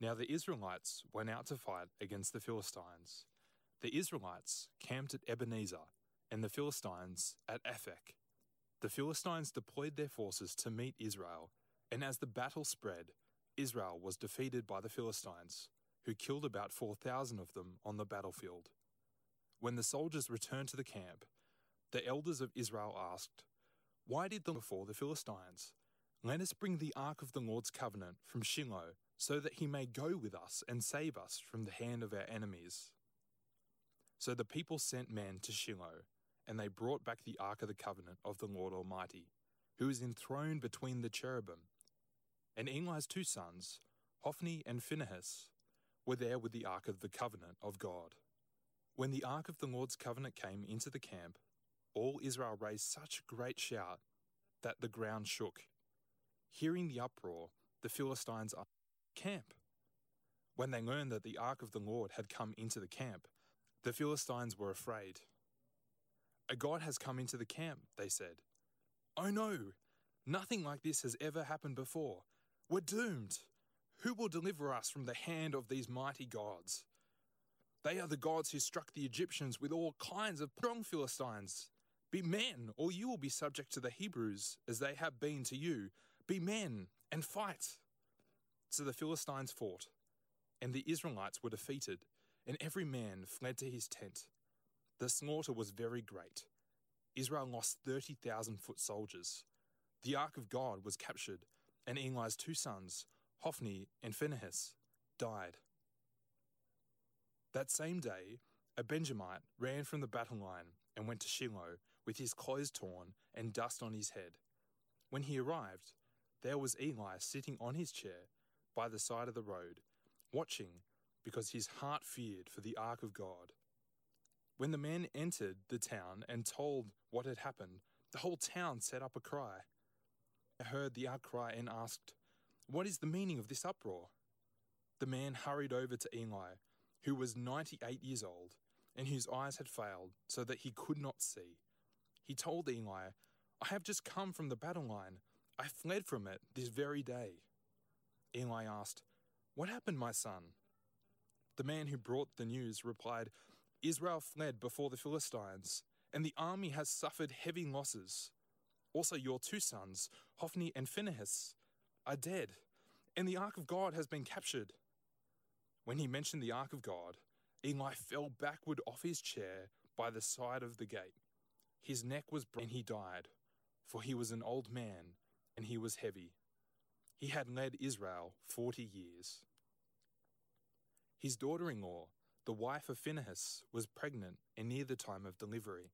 Now the Israelites went out to fight against the Philistines. The Israelites camped at Ebenezer, and the Philistines at Aphek. The Philistines deployed their forces to meet Israel, and as the battle spread, Israel was defeated by the Philistines, who killed about 4,000 of them on the battlefield. When the soldiers returned to the camp, the elders of Israel asked, Why did the before the Philistines? Let us bring the ark of the Lord's covenant from Shiloh, so that he may go with us and save us from the hand of our enemies. So the people sent men to Shiloh, and they brought back the ark of the covenant of the Lord Almighty, who is enthroned between the cherubim. And Eli's two sons, Hophni and Phinehas, were there with the ark of the covenant of God. When the ark of the Lord's covenant came into the camp, all Israel raised such a great shout that the ground shook. Hearing the uproar, the Philistines camp. When they learned that the ark of the Lord had come into the camp, the Philistines were afraid. A God has come into the camp, they said. Oh no, nothing like this has ever happened before. We're doomed. Who will deliver us from the hand of these mighty gods? They are the gods who struck the Egyptians with all kinds of strong Philistines. Be men, or you will be subject to the Hebrews, as they have been to you. Be men and fight. So the Philistines fought, and the Israelites were defeated, and every man fled to his tent. The slaughter was very great. Israel lost 30,000 foot soldiers. The ark of God was captured, and Eli's two sons, Hophni and Phinehas, died. That same day, a Benjamite ran from the battle line and went to Shiloh with his clothes torn and dust on his head. When he arrived, there was Eli sitting on his chair by the side of the road, watching because his heart feared for the ark of God. When the men entered the town and told what had happened, the whole town set up a cry. Eli heard the outcry and asked, What is the meaning of this uproar? The man hurried over to Eli, who was 98 years old and whose eyes had failed so that he could not see. He told Eli, I have just come from the battle line. I fled from it this very day. Eli asked, What happened, my son? The man who brought the news replied, Israel fled before the Philistines, and the army has suffered heavy losses. Also, your two sons, Hophni and Phinehas, are dead, and the ark of God has been captured. When he mentioned the ark of God, Eli fell backward off his chair by the side of the gate. His neck was broken and he died, for he was an old man and he was heavy. He had led Israel forty years. His daughter in law, the wife of Phinehas, was pregnant and near the time of delivery.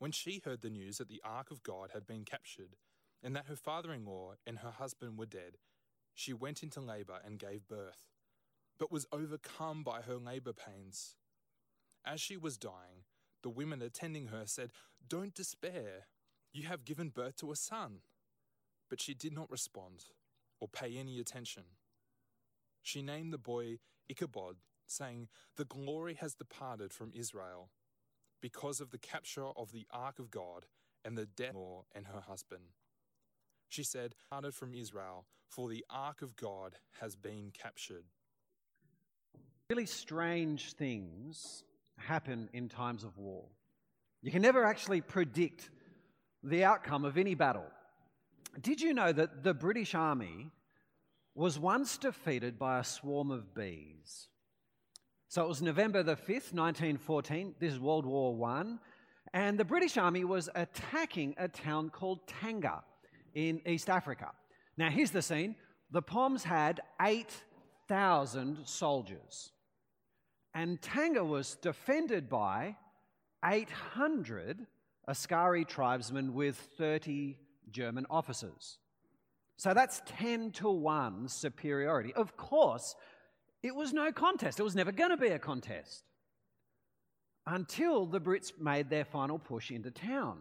When she heard the news that the ark of God had been captured, and that her father in law and her husband were dead, she went into labor and gave birth, but was overcome by her labor pains. As she was dying, the women attending her said, Don't despair, you have given birth to a son. But she did not respond or pay any attention. She named the boy Ichabod saying, The glory has departed from Israel because of the capture of the ark of God and the death of and her husband. She said, Departed from Israel, for the ark of God has been captured. Really strange things happen in times of war. You can never actually predict the outcome of any battle. Did you know that the British Army was once defeated by a swarm of bees? So it was November the 5th, 1914. This is World War I. And the British Army was attacking a town called Tanga in East Africa. Now, here's the scene the Poms had 8,000 soldiers, and Tanga was defended by 800 Askari tribesmen with 30 German officers. So that's 10 to 1 superiority. Of course, it was no contest. It was never going to be a contest until the Brits made their final push into town.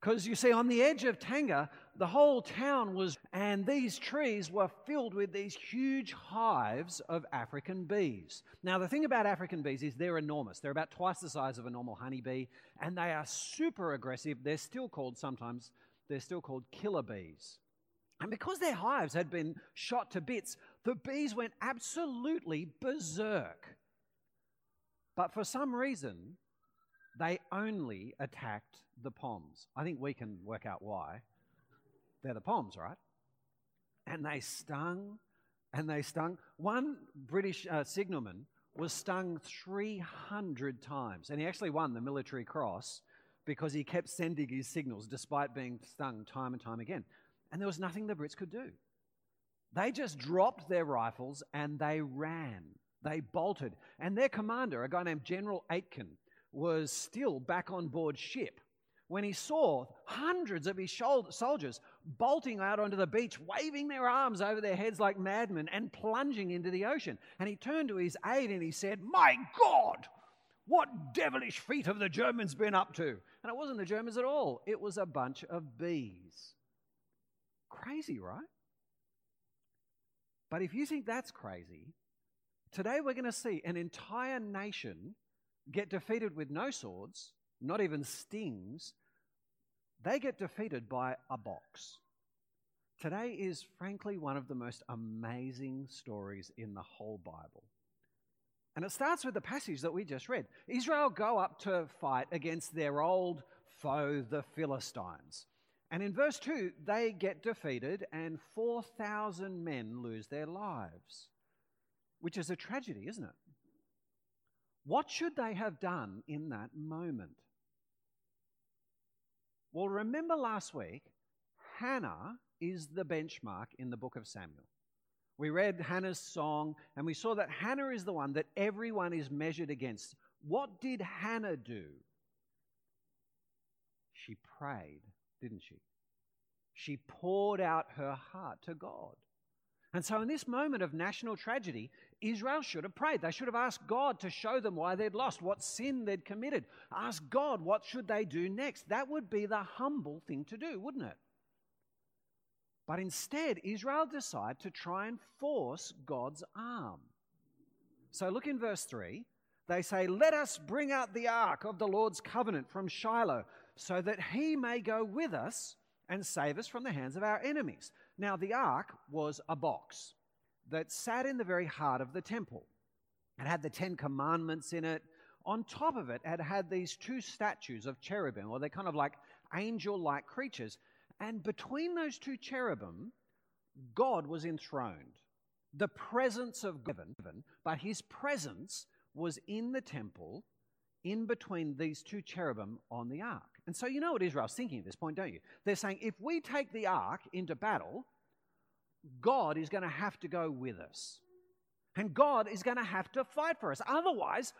Because you see, on the edge of Tanga, the whole town was, and these trees were filled with these huge hives of African bees. Now, the thing about African bees is they're enormous. They're about twice the size of a normal honeybee, and they are super aggressive. They're still called sometimes, they're still called killer bees. And because their hives had been shot to bits, The bees went absolutely berserk. But for some reason, they only attacked the poms. I think we can work out why. They're the poms, right? And they stung and they stung. One British uh, signalman was stung 300 times, and he actually won the military cross because he kept sending his signals despite being stung time and time again. And there was nothing the Brits could do. They just dropped their rifles and they ran. They bolted. And their commander, a guy named General Aitken, was still back on board ship when he saw hundreds of his soldiers bolting out onto the beach, waving their arms over their heads like madmen and plunging into the ocean. And he turned to his aide and he said, My God, what devilish feat have the Germans been up to? And it wasn't the Germans at all, it was a bunch of bees. Crazy, right? But if you think that's crazy, today we're going to see an entire nation get defeated with no swords not even stings, they get defeated by a box. Today is frankly one of the most amazing stories in the whole Bible. And it starts with the passage that we just read. Israel go up to fight against their old foe, the Philistines. And in verse 2, they get defeated and 4,000 men lose their lives, which is a tragedy, isn't it? What should they have done in that moment? Well, remember last week, Hannah is the benchmark in the book of Samuel. We read Hannah's song and we saw that Hannah is the one that everyone is measured against. What did Hannah do? She prayed, didn't she? She poured out her heart to God. And so, in this moment of national tragedy, Israel should have prayed. They should have asked God to show them why they'd lost, what sin they'd committed. Ask God what should they do next. That would be the humble thing to do, wouldn't it? But instead, Israel decide to try and force God's arm. So look in verse 3. They say, Let us bring out the ark of the Lord's covenant from Shiloh, so that he may go with us and save us from the hands of our enemies. Now, the ark was a box that sat in the very heart of the temple. It had the Ten Commandments in it. On top of it, it had these two statues of cherubim, or they're kind of like angel like creatures. And between those two cherubim, God was enthroned. The presence of heaven, but his presence was in the temple, in between these two cherubim on the ark. And so you know what Israel's thinking at this point, don't you? They're saying, if we take the ark into battle, God is going to have to go with us. And God is going to have to fight for us. Otherwise,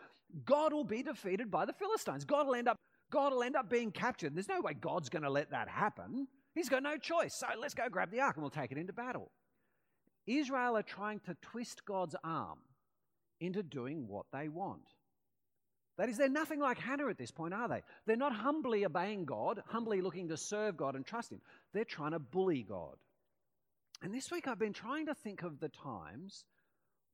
God will be defeated by the Philistines. God will end up, God will end up being captured. There's no way God's going to let that happen. He's got no choice. So let's go grab the ark and we'll take it into battle. Israel are trying to twist God's arm into doing what they want. That is, they're nothing like Hannah at this point, are they? They're not humbly obeying God, humbly looking to serve God and trust Him. They're trying to bully God. And this week I've been trying to think of the times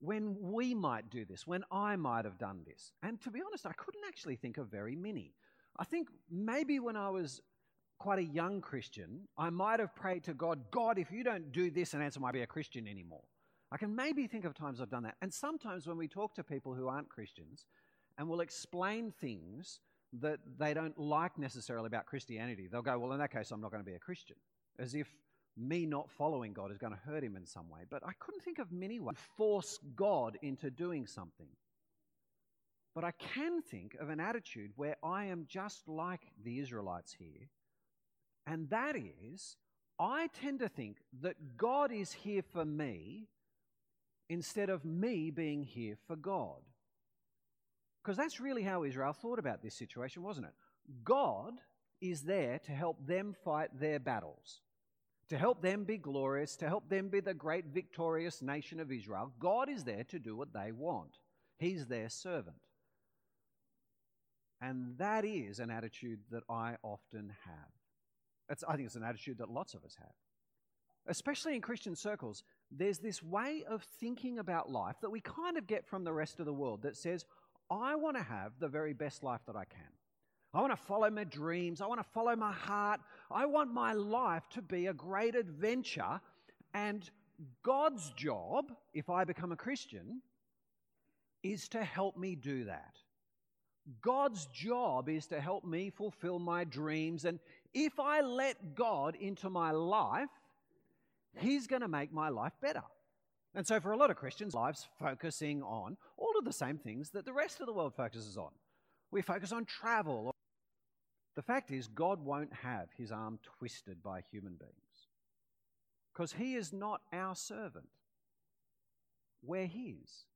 when we might do this, when I might have done this. And to be honest, I couldn't actually think of very many. I think maybe when I was quite a young Christian, I might have prayed to God, God, if you don't do this, an answer might be a Christian anymore. I can maybe think of times I've done that. And sometimes when we talk to people who aren't Christians and we'll explain things that they don't like necessarily about Christianity, they'll go, Well, in that case, I'm not going to be a Christian. As if me not following God is going to hurt him in some way. But I couldn't think of many ways to force God into doing something. But I can think of an attitude where I am just like the Israelites here, and that is I tend to think that God is here for me instead of me being here for God. Because that's really how Israel thought about this situation, wasn't it? God is there to help them fight their battles to help them be glorious, to help them be the great victorious nation of Israel. God is there to do what they want, He's their servant. And that is an attitude that I often have. It's, I think it's an attitude that lots of us have. Especially in Christian circles, there's this way of thinking about life that we kind of get from the rest of the world that says, I want to have the very best life that I can. I want to follow my dreams. I want to follow my heart. I want my life to be a great adventure. And God's job, if I become a Christian, is to help me do that. God's job is to help me fulfill my dreams. And if I let God into my life, He's going to make my life better. And so, for a lot of Christians, lives focusing on all of the same things that the rest of the world focuses on. We focus on travel. The fact is, God won't have his arm twisted by human beings because he is not our servant. We're his.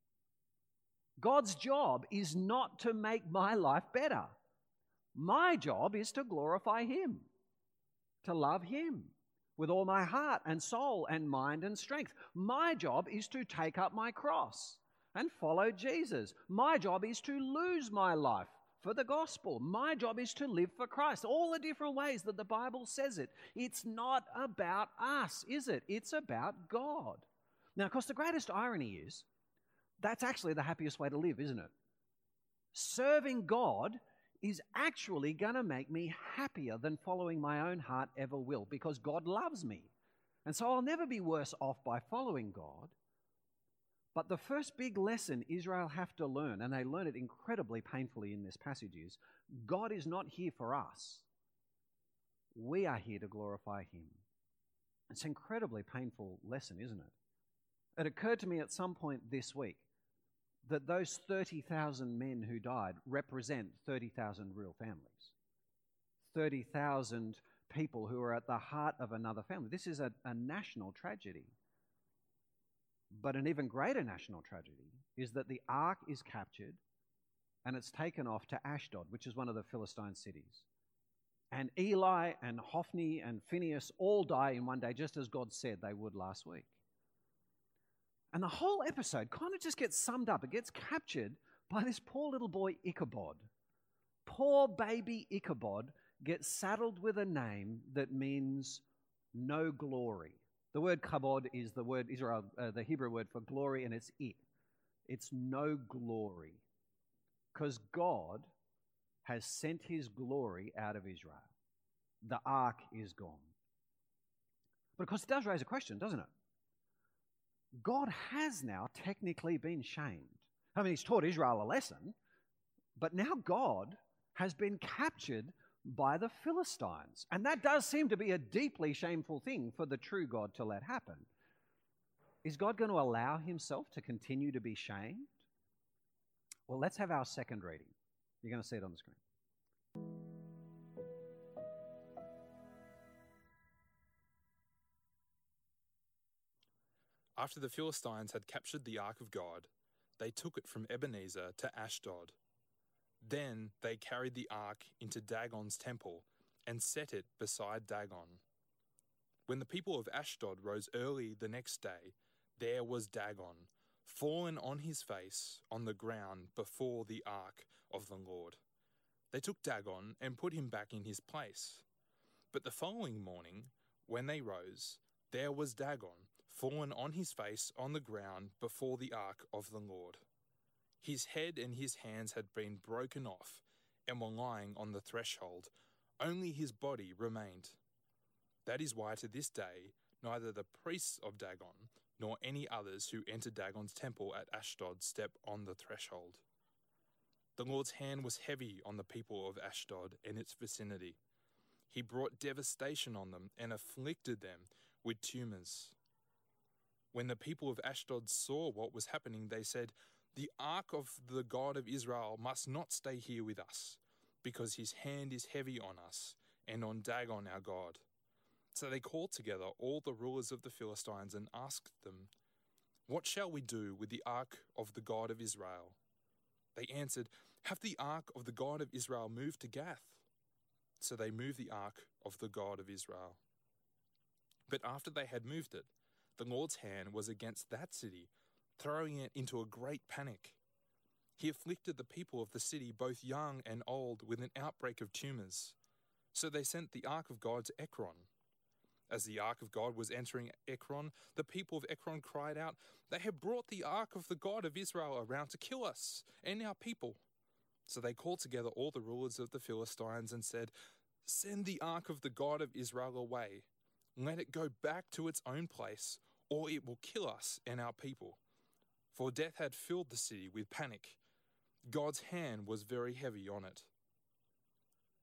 God's job is not to make my life better. My job is to glorify him, to love him with all my heart and soul and mind and strength. My job is to take up my cross and follow Jesus. My job is to lose my life for the gospel. My job is to live for Christ. All the different ways that the Bible says it. It's not about us, is it? It's about God. Now, of course, the greatest irony is that's actually the happiest way to live, isn't it? Serving God is actually going to make me happier than following my own heart ever will because God loves me. And so I'll never be worse off by following God. But the first big lesson Israel have to learn, and they learn it incredibly painfully in this passage, is God is not here for us. We are here to glorify Him. It's an incredibly painful lesson, isn't it? It occurred to me at some point this week that those 30,000 men who died represent 30,000 real families. 30,000 people who are at the heart of another family. This is a, a, national tragedy. But an even greater national tragedy is that the ark is captured and it's taken off to Ashdod, which is one of the Philistine cities. And Eli and Hophni and Phinehas all die in one day, just as God said they would last week. And the whole episode kind of just gets summed up. It gets captured by this poor little boy, Ichabod. Poor baby Ichabod gets saddled with a name that means no glory. The word kabod is the word Israel, uh, the Hebrew word for glory, and it's it. It's no glory. Because God has sent his glory out of Israel. The ark is gone. But of course, it does raise a question, doesn't it? God has now technically been shamed. I mean, he's taught Israel a lesson, but now God has been captured by the Philistines. And that does seem to be a deeply shameful thing for the true God to let happen. Is God going to allow himself to continue to be shamed? Well, let's have our second reading. You're going to see it on the screen. After the Philistines had captured the ark of God, they took it from Ebenezer to Ashdod. Then they carried the ark into Dagon's temple and set it beside Dagon. When the people of Ashdod rose early the next day, there was Dagon, fallen on his face on the ground before the ark of the Lord. They took Dagon and put him back in his place. But the following morning, when they rose, there was Dagon fallen on his face on the ground before the ark of the Lord. His head and his hands had been broken off and were lying on the threshold. Only his body remained. That is why to this day neither the priests of Dagon nor any others who enter Dagon's temple at Ashdod step on the threshold. The Lord's hand was heavy on the people of Ashdod and its vicinity. He brought devastation on them and afflicted them with tumors. When the people of Ashdod saw what was happening, they said, The ark of the God of Israel must not stay here with us, because his hand is heavy on us and on Dagon our God. So they called together all the rulers of the Philistines and asked them, What shall we do with the ark of the God of Israel? They answered, Have the ark of the God of Israel moved to Gath? So they moved the ark of the God of Israel. But after they had moved it, the Lord's hand was against that city, throwing it into a great panic. He afflicted the people of the city, both young and old, with an outbreak of tumors. So they sent the ark of God to Ekron. As the ark of God was entering Ekron, the people of Ekron cried out, They have brought the ark of the God of Israel around to kill us and our people. So they called together all the rulers of the Philistines and said, Send the ark of the God of Israel away. Let it go back to its own place, or it will kill us and our people. For death had filled the city with panic. God's hand was very heavy on it.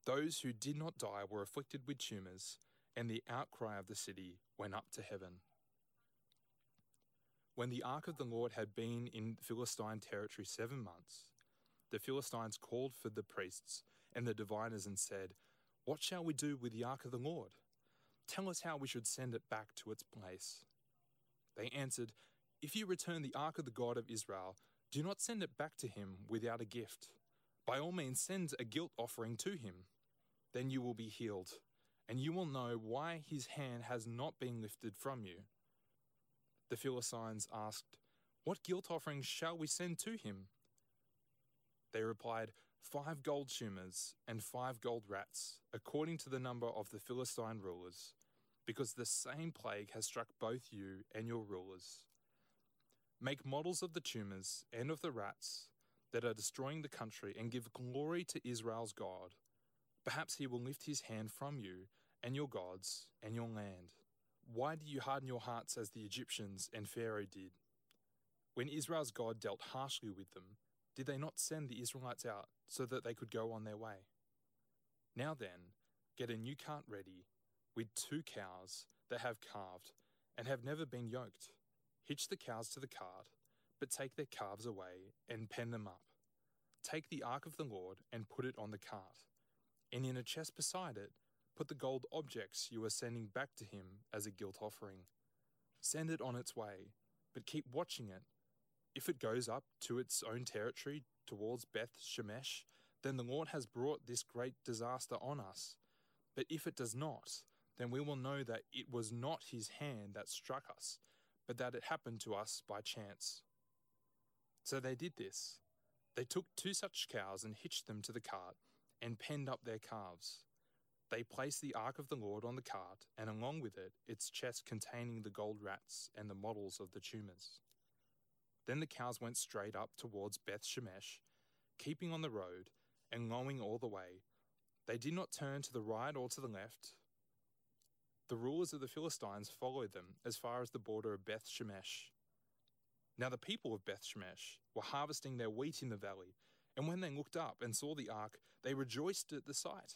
Those who did not die were afflicted with tumours, and the outcry of the city went up to heaven. When the ark of the Lord had been in Philistine territory seven months, the Philistines called for the priests and the diviners and said, What shall we do with the ark of the Lord? Tell us how we should send it back to its place. They answered, If you return the ark of the God of Israel, do not send it back to him without a gift. By all means, send a guilt offering to him. Then you will be healed, and you will know why his hand has not been lifted from you. The Philistines asked, What guilt offerings shall we send to him? They replied, Five gold tumors and five gold rats, according to the number of the Philistine rulers, because the same plague has struck both you and your rulers. Make models of the tumors and of the rats that are destroying the country and give glory to Israel's God. Perhaps he will lift his hand from you and your gods and your land. Why do you harden your hearts as the Egyptians and Pharaoh did? When Israel's God dealt harshly with them, did they not send the Israelites out so that they could go on their way? Now then, get a new cart ready with two cows that have calved and have never been yoked. Hitch the cows to the cart, but take their calves away and pen them up. Take the ark of the Lord and put it on the cart, and in a chest beside it, put the gold objects you are sending back to him as a guilt offering. Send it on its way, but keep watching it. If it goes up to its own territory towards Beth Shemesh, then the Lord has brought this great disaster on us. But if it does not, then we will know that it was not his hand that struck us, but that it happened to us by chance. So they did this. They took two such cows and hitched them to the cart and penned up their calves. They placed the ark of the Lord on the cart, and along with it, its chest containing the gold rats and the models of the tumors. Then the cows went straight up towards Beth Shemesh, keeping on the road and lowing all the way. They did not turn to the right or to the left. The rulers of the Philistines followed them as far as the border of Beth Shemesh. Now the people of Beth Shemesh were harvesting their wheat in the valley, and when they looked up and saw the ark, they rejoiced at the sight.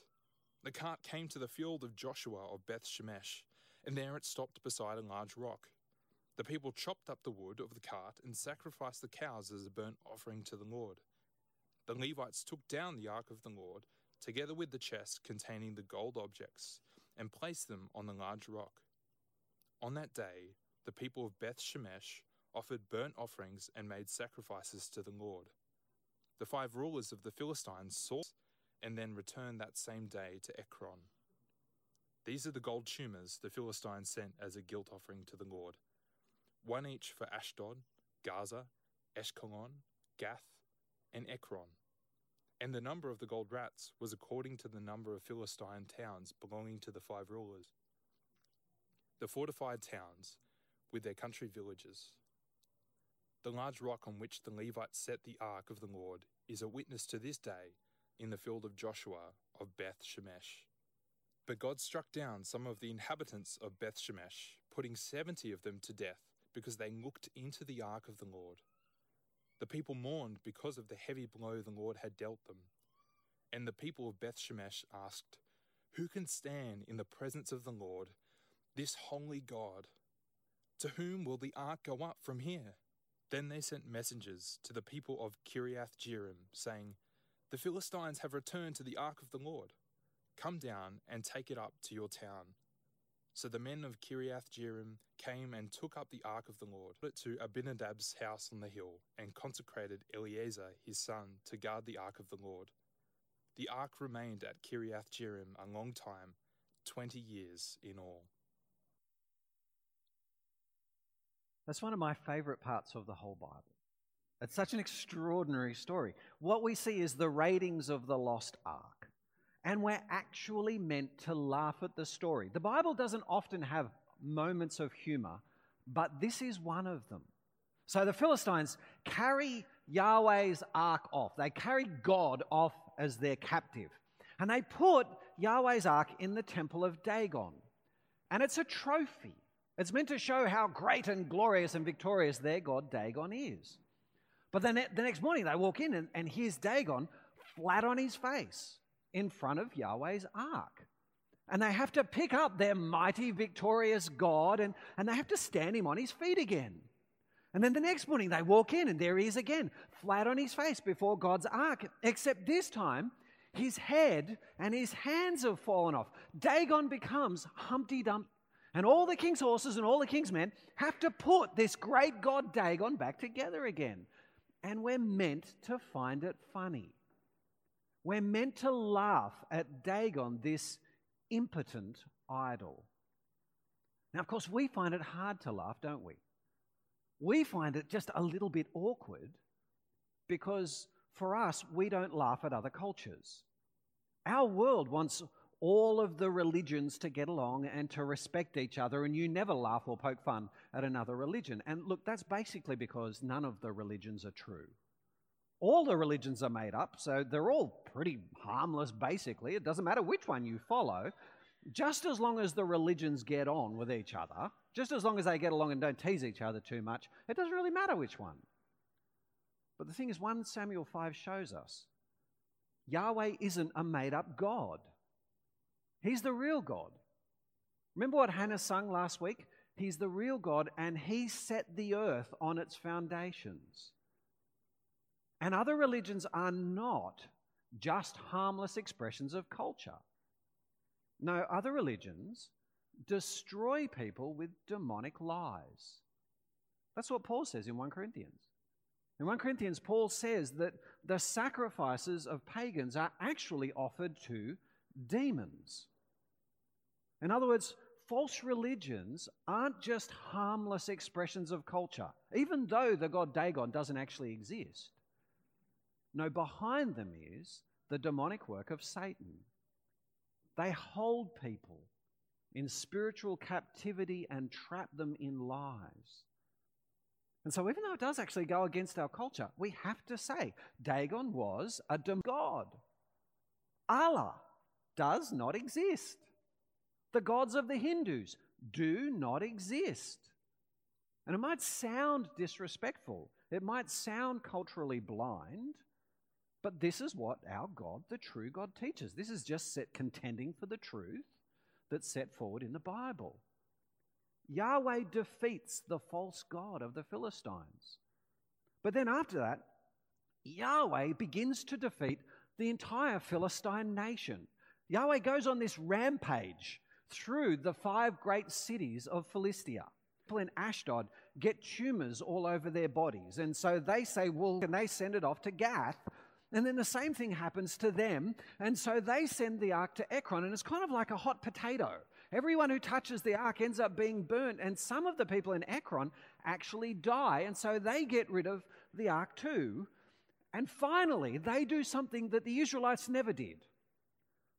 The cart came to the field of Joshua of Beth Shemesh, and there it stopped beside a large rock. The people chopped up the wood of the cart and sacrificed the cows as a burnt offering to the Lord. The Levites took down the ark of the Lord, together with the chest containing the gold objects, and placed them on the large rock. On that day, the people of Beth Shemesh offered burnt offerings and made sacrifices to the Lord. The five rulers of the Philistines saw and then returned that same day to Ekron. These are the gold tumors the Philistines sent as a guilt offering to the Lord one each for Ashdod, Gaza, Ashkelon, Gath, and Ekron. And the number of the gold rats was according to the number of Philistine towns belonging to the five rulers. The fortified towns, with their country villages. The large rock on which the Levites set the ark of the Lord is a witness to this day in the field of Joshua of Beth Shemesh. But God struck down some of the inhabitants of Beth Shemesh, putting seventy of them to death because they looked into the ark of the Lord. The people mourned because of the heavy blow the Lord had dealt them. And the people of Beth Shemesh asked, Who can stand in the presence of the Lord, this holy God? To whom will the ark go up from here? Then they sent messengers to the people of Kiriath Jearim, saying, The Philistines have returned to the ark of the Lord. Come down and take it up to your town. So the men of Kiriath Jearim came and took up the ark of the Lord, put it to Abinadab's house on the hill, and consecrated Eleazar his son to guard the ark of the Lord. The ark remained at Kiriath Jearim a long time, twenty years in all. That's one of my favorite parts of the whole Bible. It's such an extraordinary story. What we see is the Raiders of the lost ark and we're actually meant to laugh at the story. The Bible doesn't often have moments of humor, but this is one of them. So the Philistines carry Yahweh's ark off, they carry God off as their captive. And they put Yahweh's ark in the temple of Dagon. And it's a trophy. It's meant to show how great and glorious and victorious their god Dagon is. But then the next morning they walk in and, and here's Dagon flat on his face in front of Yahweh's ark. And they have to pick up their mighty, victorious God and, and they have to stand him on his feet again. And then the next morning they walk in and there he is again, flat on his face before God's ark, except this time his head and his hands have fallen off. Dagon becomes Humpty Dumpty. And all the king's horses and all the king's men have to put this great god Dagon back together again. And we're meant to find it funny. We're meant to laugh at Dagon, this impotent idol. Now, of course, we find it hard to laugh, don't we? We find it just a little bit awkward because for us, we don't laugh at other cultures. Our world wants all of the religions to get along and to respect each other, and you never laugh or poke fun at another religion. And look, that's basically because none of the religions are true. All the religions are made up, so they're all pretty harmless, basically. It doesn't matter which one you follow. Just as long as the religions get on with each other, just as long as they get along and don't tease each other too much, it doesn't really matter which one. But the thing is, 1 Samuel 5 shows us Yahweh isn't a made up God. He's the real God. Remember what Hannah sung last week? He's the real God, and He set the earth on its foundations. And other religions are not just harmless expressions of culture. No, other religions destroy people with demonic lies. That's what Paul says in 1 Corinthians. In 1 Corinthians, Paul says that the sacrifices of pagans are actually offered to demons. In other words, false religions aren't just harmless expressions of culture, even though the god Dagon doesn't actually exist. No, behind them is the demonic work of Satan. They hold people in spiritual captivity and trap them in lies. And so, even though it does actually go against our culture, we have to say Dagon was a god. Allah does not exist. The gods of the Hindus do not exist. And it might sound disrespectful, it might sound culturally blind, but this is what our God, the true God, teaches. This is just set contending for the truth that's set forward in the Bible. Yahweh defeats the false God of the Philistines. But then after that, Yahweh begins to defeat the entire Philistine nation. Yahweh goes on this rampage through the five great cities of Philistia. People in Ashdod get tumors all over their bodies, and so they say, Well, can they send it off to Gath? And then the same thing happens to them, and so they send the ark to Ekron, and it's kind of like a hot potato. Everyone who touches the ark ends up being burnt, and some of the people in Ekron actually die, and so they get rid of the ark too. And finally, they do something that the Israelites never did.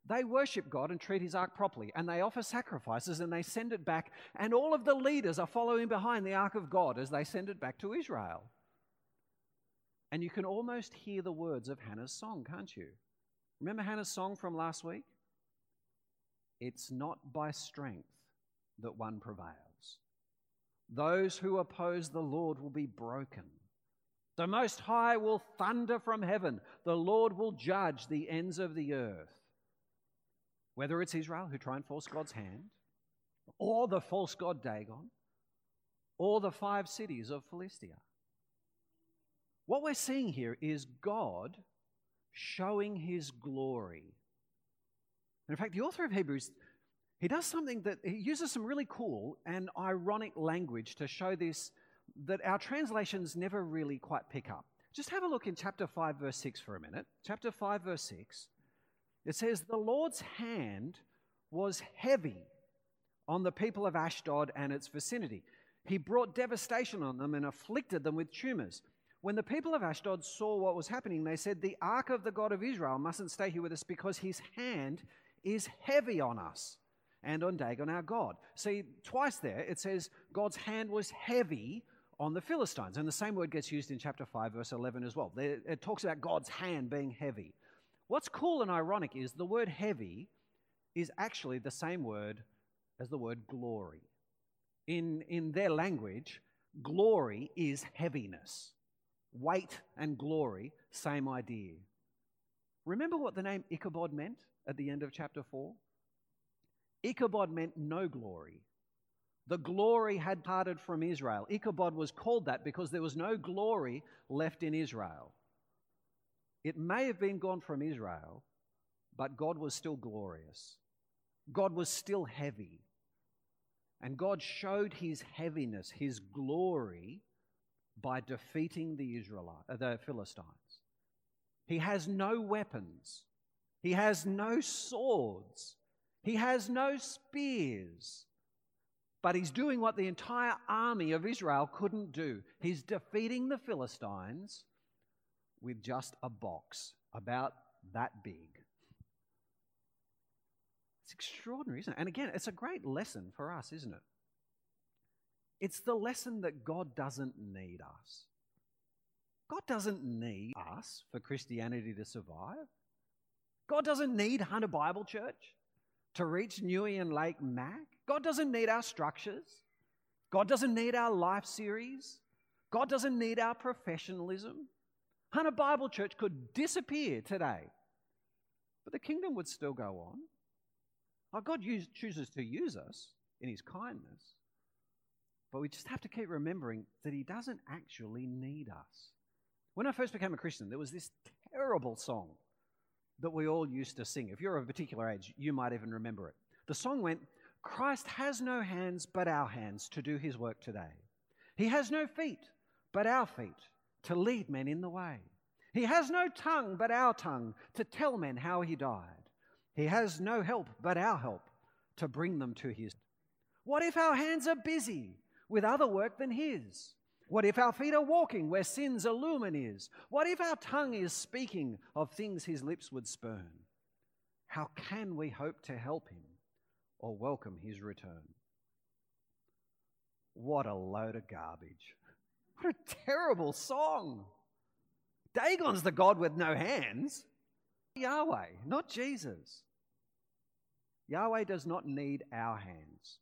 They worship God and treat his ark properly, and they offer sacrifices and they send it back, and all of the leaders are following behind the ark of God as they send it back to Israel. And you can almost hear the words of Hannah's song, can't you? Remember Hannah's song from last week? It's not by strength that one prevails. Those who oppose the Lord will be broken. The Most High will thunder from heaven. The Lord will judge the ends of the earth. Whether it's Israel who try and force God's hand, or the false god Dagon, or the five cities of Philistia. What we're seeing here is God showing his glory. And in fact, the author of Hebrews, he does something that he uses some really cool and ironic language to show this that our translations never really quite pick up. Just have a look in chapter 5, verse 6 for a minute. Chapter 5, verse 6. It says, The Lord's hand was heavy on the people of Ashdod and its vicinity. He brought devastation on them and afflicted them with tumors. When the people of Ashdod saw what was happening, they said, The ark of the God of Israel mustn't stay here with us because his hand is heavy on us and on Dagon our God. See, twice there it says God's hand was heavy on the Philistines. And the same word gets used in chapter 5, verse 11 as well. It talks about God's hand being heavy. What's cool and ironic is the word heavy is actually the same word as the word glory. in, in their language, glory is heaviness. Weight and glory, same idea. Remember what the name Ichabod meant at the end of chapter 4? Ichabod meant no glory. The glory had parted from Israel. Ichabod was called that because there was no glory left in Israel. It may have been gone from Israel, but God was still glorious. God was still heavy. And God showed his heaviness, his glory, by defeating the Israelites, uh, the Philistines. He has no weapons. He has no swords. He has no spears. But he's doing what the entire army of Israel couldn't do. He's defeating the Philistines with just a box about that big. It's extraordinary, isn't it? And again, it's a great lesson for us, isn't it? It's the lesson that God doesn't need us. God doesn't need us for Christianity to survive. God doesn't need Hunter Bible Church to reach Newey and Lake Mac. God doesn't need our structures. God doesn't need our life series. God doesn't need our professionalism. Hunter Bible Church could disappear today, but the kingdom would still go on. Oh, God use, chooses to use us in His kindness, but we just have to keep remembering that He doesn't actually need us. When I first became a Christian, there was this terrible song that we all used to sing. If you're of a particular age, you might even remember it. The song went, Christ has no hands but our hands to do his work today. He has no feet but our feet to lead men in the way. He has no tongue but our tongue to tell men how he died. He has no help but our help to bring them to His. What if our hands are busy with other work than His? What if our feet are walking where sin's illumin is? What if our tongue is speaking of things His lips would spurn? How can we hope to help Him or welcome His return? What a load of garbage. What a terrible song. Dagon's the God with no hands. Yahweh, not Jesus. Yahweh does not need our hands.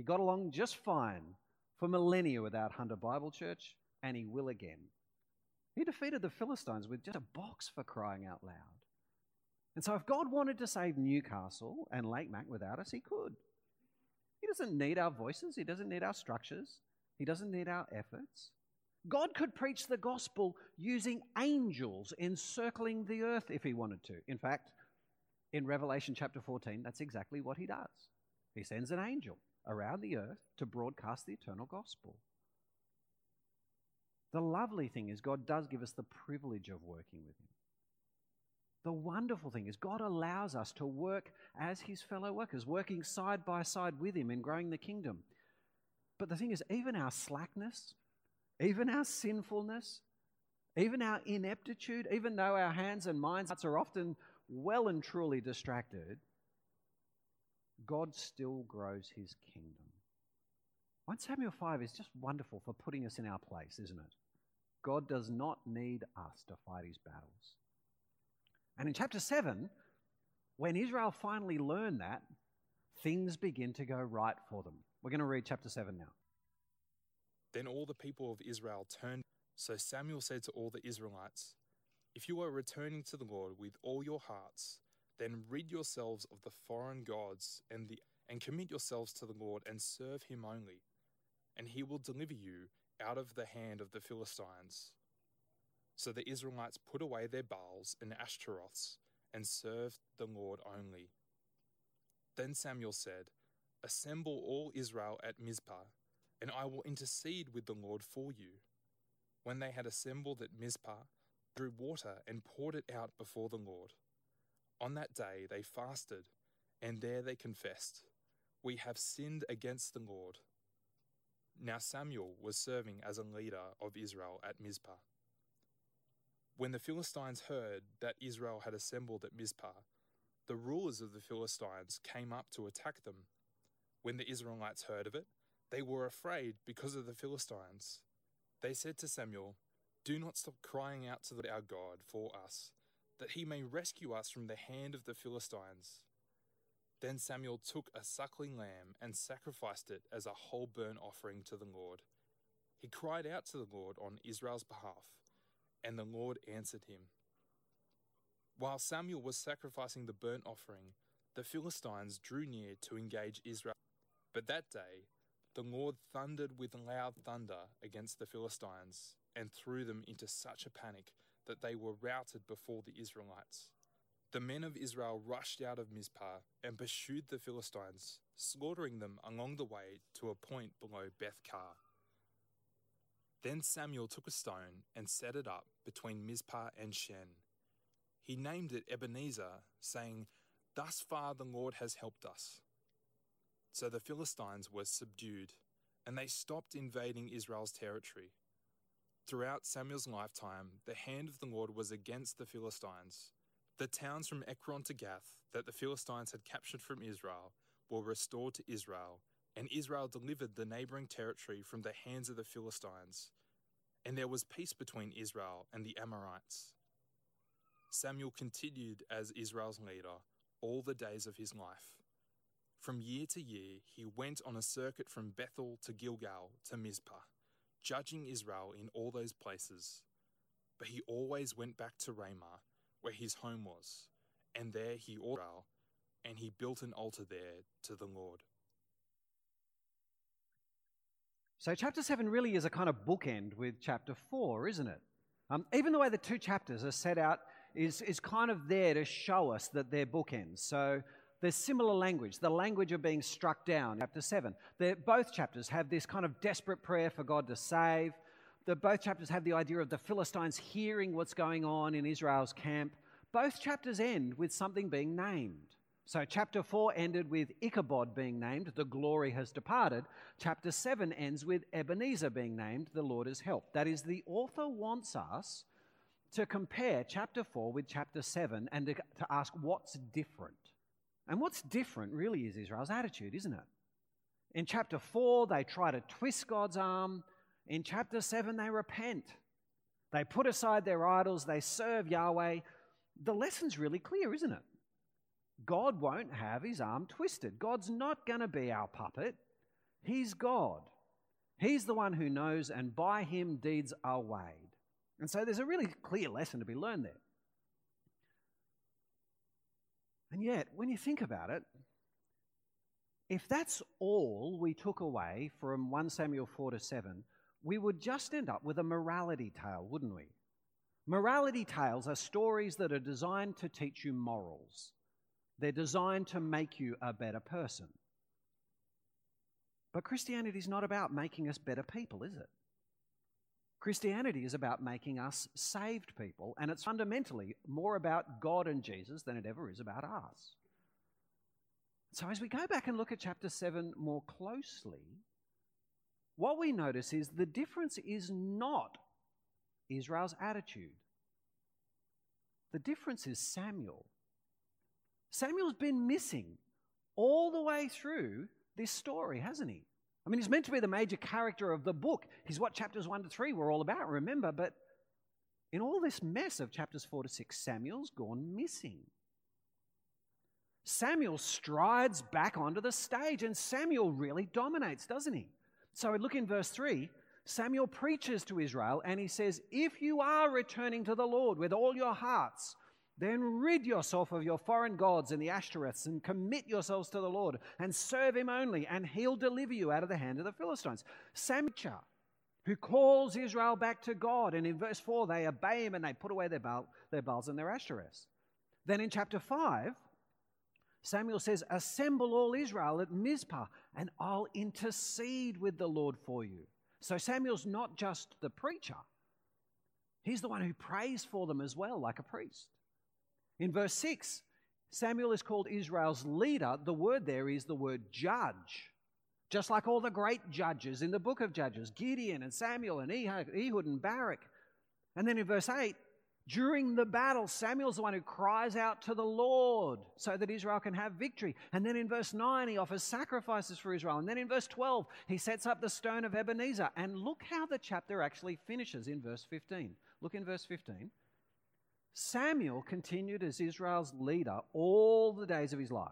He got along just fine for millennia without Hunter Bible Church, and he will again. He defeated the Philistines with just a box for crying out loud. And so, if God wanted to save Newcastle and Lake Mac without us, he could. He doesn't need our voices, he doesn't need our structures, he doesn't need our efforts. God could preach the gospel using angels encircling the earth if he wanted to. In fact, in Revelation chapter 14, that's exactly what he does. He sends an angel around the earth to broadcast the eternal gospel. The lovely thing is, God does give us the privilege of working with Him. The wonderful thing is, God allows us to work as His fellow workers, working side by side with Him in growing the kingdom. But the thing is, even our slackness, even our sinfulness, even our ineptitude, even though our hands and minds are often well and truly distracted, God still grows his kingdom. 1 Samuel 5 is just wonderful for putting us in our place, isn't it? God does not need us to fight his battles. And in chapter 7, when Israel finally learned that, things begin to go right for them. We're going to read chapter 7 now. Then all the people of Israel turned. So Samuel said to all the Israelites, if you are returning to the Lord with all your hearts, then rid yourselves of the foreign gods and the and commit yourselves to the Lord and serve him only, and he will deliver you out of the hand of the Philistines. So the Israelites put away their Baals and Ashtaroths and served the Lord only. Then Samuel said, Assemble all Israel at Mizpah, and I will intercede with the Lord for you. When they had assembled at Mizpah, drew water and poured it out before the Lord. On that day they fasted, and there they confessed, We have sinned against the Lord. Now Samuel was serving as a leader of Israel at Mizpah. When the Philistines heard that Israel had assembled at Mizpah, the rulers of the Philistines came up to attack them. When the Israelites heard of it, they were afraid because of the Philistines. They said to Samuel, do not stop crying out to our God for us, that he may rescue us from the hand of the Philistines. Then Samuel took a suckling lamb and sacrificed it as a whole burnt offering to the Lord. He cried out to the Lord on Israel's behalf, and the Lord answered him. While Samuel was sacrificing the burnt offering, the Philistines drew near to engage Israel. But that day, the Lord thundered with loud thunder against the Philistines and threw them into such a panic that they were routed before the Israelites. The men of Israel rushed out of Mizpah and pursued the Philistines, slaughtering them along the way to a point below Beth Kar. Then Samuel took a stone and set it up between Mizpah and Shen. He named it Ebenezer, saying, Thus far the Lord has helped us. So the Philistines were subdued, and they stopped invading Israel's territory. Throughout Samuel's lifetime, the hand of the Lord was against the Philistines. The towns from Ekron to Gath that the Philistines had captured from Israel were restored to Israel, and Israel delivered the neighboring territory from the hands of the Philistines. And there was peace between Israel and the Amorites. Samuel continued as Israel's leader all the days of his life. From year to year, he went on a circuit from Bethel to Gilgal to Mizpah, judging Israel in all those places. But he always went back to Ramah, where his home was, and there he Israel, and he built an altar there to the Lord. So, chapter 7 really is a kind of bookend with chapter 4, isn't it? Um, even the way the two chapters are set out is, is kind of there to show us that they're bookends. So, there's similar language, the language of being struck down, chapter 7. They're, both chapters have this kind of desperate prayer for God to save. Both chapters have the idea of the Philistines hearing what's going on in Israel's camp. Both chapters end with something being named. So, chapter 4 ended with Ichabod being named, the glory has departed. Chapter 7 ends with Ebenezer being named, the Lord has helped. That is, the author wants us to compare chapter 4 with chapter 7 and to, to ask what's different. And what's different really is Israel's attitude, isn't it? In chapter 4, they try to twist God's arm. In chapter 7, they repent. They put aside their idols, they serve Yahweh. The lesson's really clear, isn't it? God won't have his arm twisted. God's not going to be our puppet. He's God. He's the one who knows, and by him deeds are weighed. And so there's a really clear lesson to be learned there. And yet, when you think about it, if that's all we took away from 1 Samuel 4 to 7, we would just end up with a morality tale, wouldn't we? Morality tales are stories that are designed to teach you morals. They're designed to make you a better person. But Christianity is not about making us better people, is it? Christianity is about making us saved people, and it's fundamentally more about God and Jesus than it ever is about us. So, as we go back and look at chapter 7 more closely, what we notice is the difference is not Israel's attitude. The difference is Samuel. Samuel's been missing all the way through this story, hasn't he? I mean, he's meant to be the major character of the book. He's what chapters 1 to 3 were all about, remember? But in all this mess of chapters 4 to 6, Samuel's gone missing. Samuel strides back onto the stage, and Samuel really dominates, doesn't he? So look in verse 3. Samuel preaches to Israel and he says, If you are returning to the Lord with all your hearts, then rid yourself of your foreign gods and the Ashtoreths and commit yourselves to the Lord and serve him only, and he'll deliver you out of the hand of the Philistines. Samuel, who calls Israel back to God. And in verse 4, they obey him and they put away their, Baal, their and their Ashtoreths. Then in chapter 5, Samuel says, Assemble all Israel at Mizpah, and I'll intercede with the Lord for you. So Samuel's not just the preacher, he's the one who prays for them as well, like a priest. In verse 6, Samuel is called Israel's leader. The word there is the word judge. Just like all the great judges in the book of Judges Gideon and Samuel and Ehud and Barak. And then in verse 8, during the battle, Samuel's the one who cries out to the Lord so that Israel can have victory. And then in verse 9, he offers sacrifices for Israel. And then in verse 12, he sets up the stone of Ebenezer. And look how the chapter actually finishes in verse 15. Look in verse 15. Samuel continued as Israel's leader all the days of his life.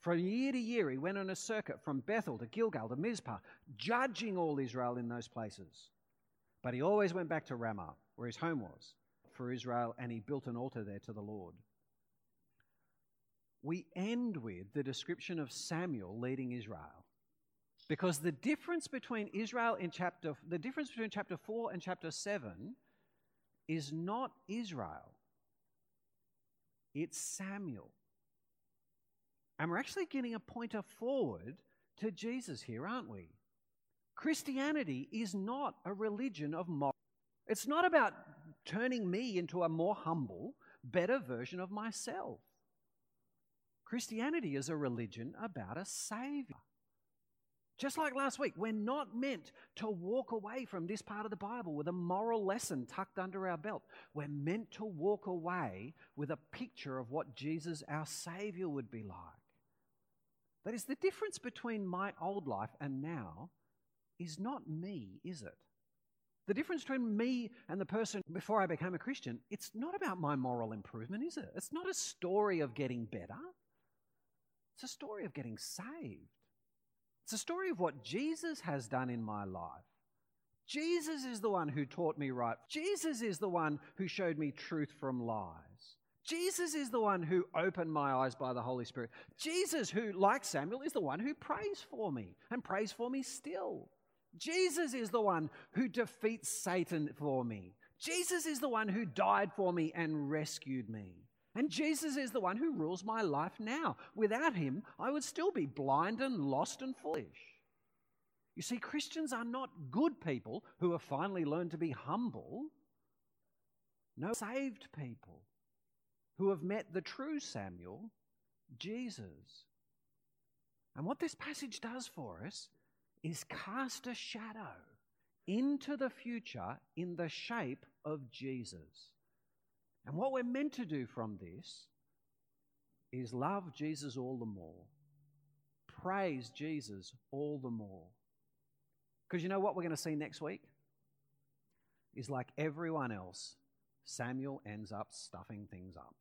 From year to year, he went on a circuit from Bethel to Gilgal to Mizpah, judging all Israel in those places. But he always went back to Ramah, where his home was, for Israel, and he built an altar there to the Lord. We end with the description of Samuel leading Israel. Because the difference between Israel in chapter the difference between chapter 4 and chapter 7 is not Israel. It's Samuel. And we're actually getting a pointer forward to Jesus here, aren't we? Christianity is not a religion of moral. It's not about turning me into a more humble, better version of myself. Christianity is a religion about a Savior. Just like last week, we're not meant to walk away from this part of the Bible with a moral lesson tucked under our belt. We're meant to walk away with a picture of what Jesus, our Savior, would be like. That is, the difference between my old life and now is not me, is it? The difference between me and the person before I became a Christian, it's not about my moral improvement, is it? It's not a story of getting better. It's a story of getting saved. It's a story of what Jesus has done in my life. Jesus is the one who taught me right. Jesus is the one who showed me truth from lies. Jesus is the one who opened my eyes by the Holy Spirit. Jesus, who, like Samuel, is the one who prays for me and prays for me still. Jesus is the one who defeats Satan for me. Jesus is the one who died for me and rescued me. And Jesus is the one who rules my life now. Without him, I would still be blind and lost and foolish. You see, Christians are not good people who have finally learned to be humble. No, saved people who have met the true Samuel, Jesus. And what this passage does for us is cast a shadow into the future in the shape of Jesus. And what we're meant to do from this is love Jesus all the more, praise Jesus all the more. Because you know what we're going to see next week? Is like everyone else, Samuel ends up stuffing things up.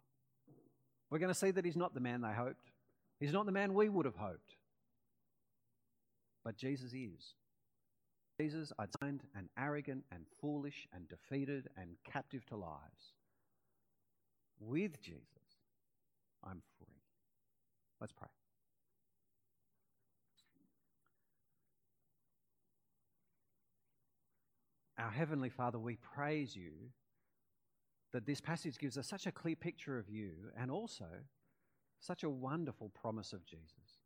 We're going to see that he's not the man they hoped. He's not the man we would have hoped. But Jesus is. Jesus, I'd find, and arrogant and foolish and defeated and captive to lies. With Jesus, I'm free. Let's pray. Our Heavenly Father, we praise you that this passage gives us such a clear picture of you and also such a wonderful promise of Jesus.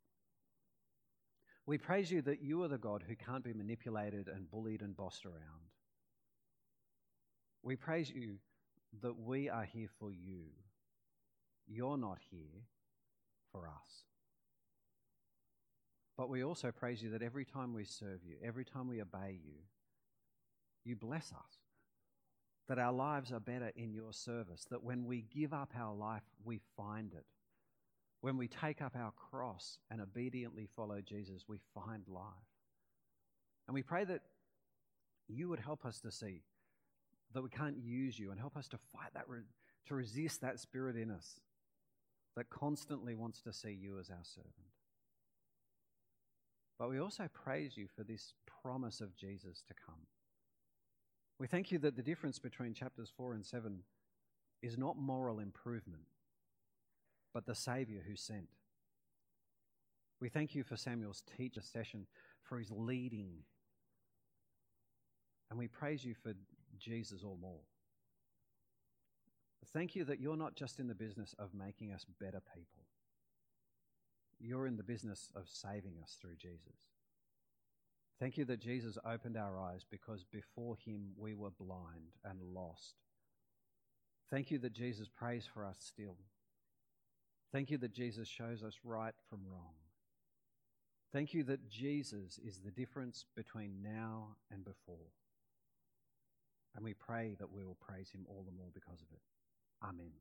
We praise you that you are the God who can't be manipulated and bullied and bossed around. We praise you that we are here for you. You're not here for us. But we also praise you that every time we serve you, every time we obey you, you bless us. That our lives are better in your service. That when we give up our life, we find it. When we take up our cross and obediently follow Jesus, we find life. And we pray that you would help us to see that we can't use you and help us to fight that, re- to resist that spirit in us that constantly wants to see you as our servant. But we also praise you for this promise of Jesus to come. We thank you that the difference between chapters 4 and 7 is not moral improvement, but the Saviour who sent. We thank you for Samuel's teacher session, for his leading. And we praise you for Jesus or more. Thank you that you're not just in the business of making us better people, you're in the business of saving us through Jesus. Thank you that Jesus opened our eyes because before him we were blind and lost. Thank you that Jesus prays for us still. Thank you that Jesus shows us right from wrong. Thank you that Jesus is the difference between now and before. And we pray that we will praise him all the more because of it. Amen.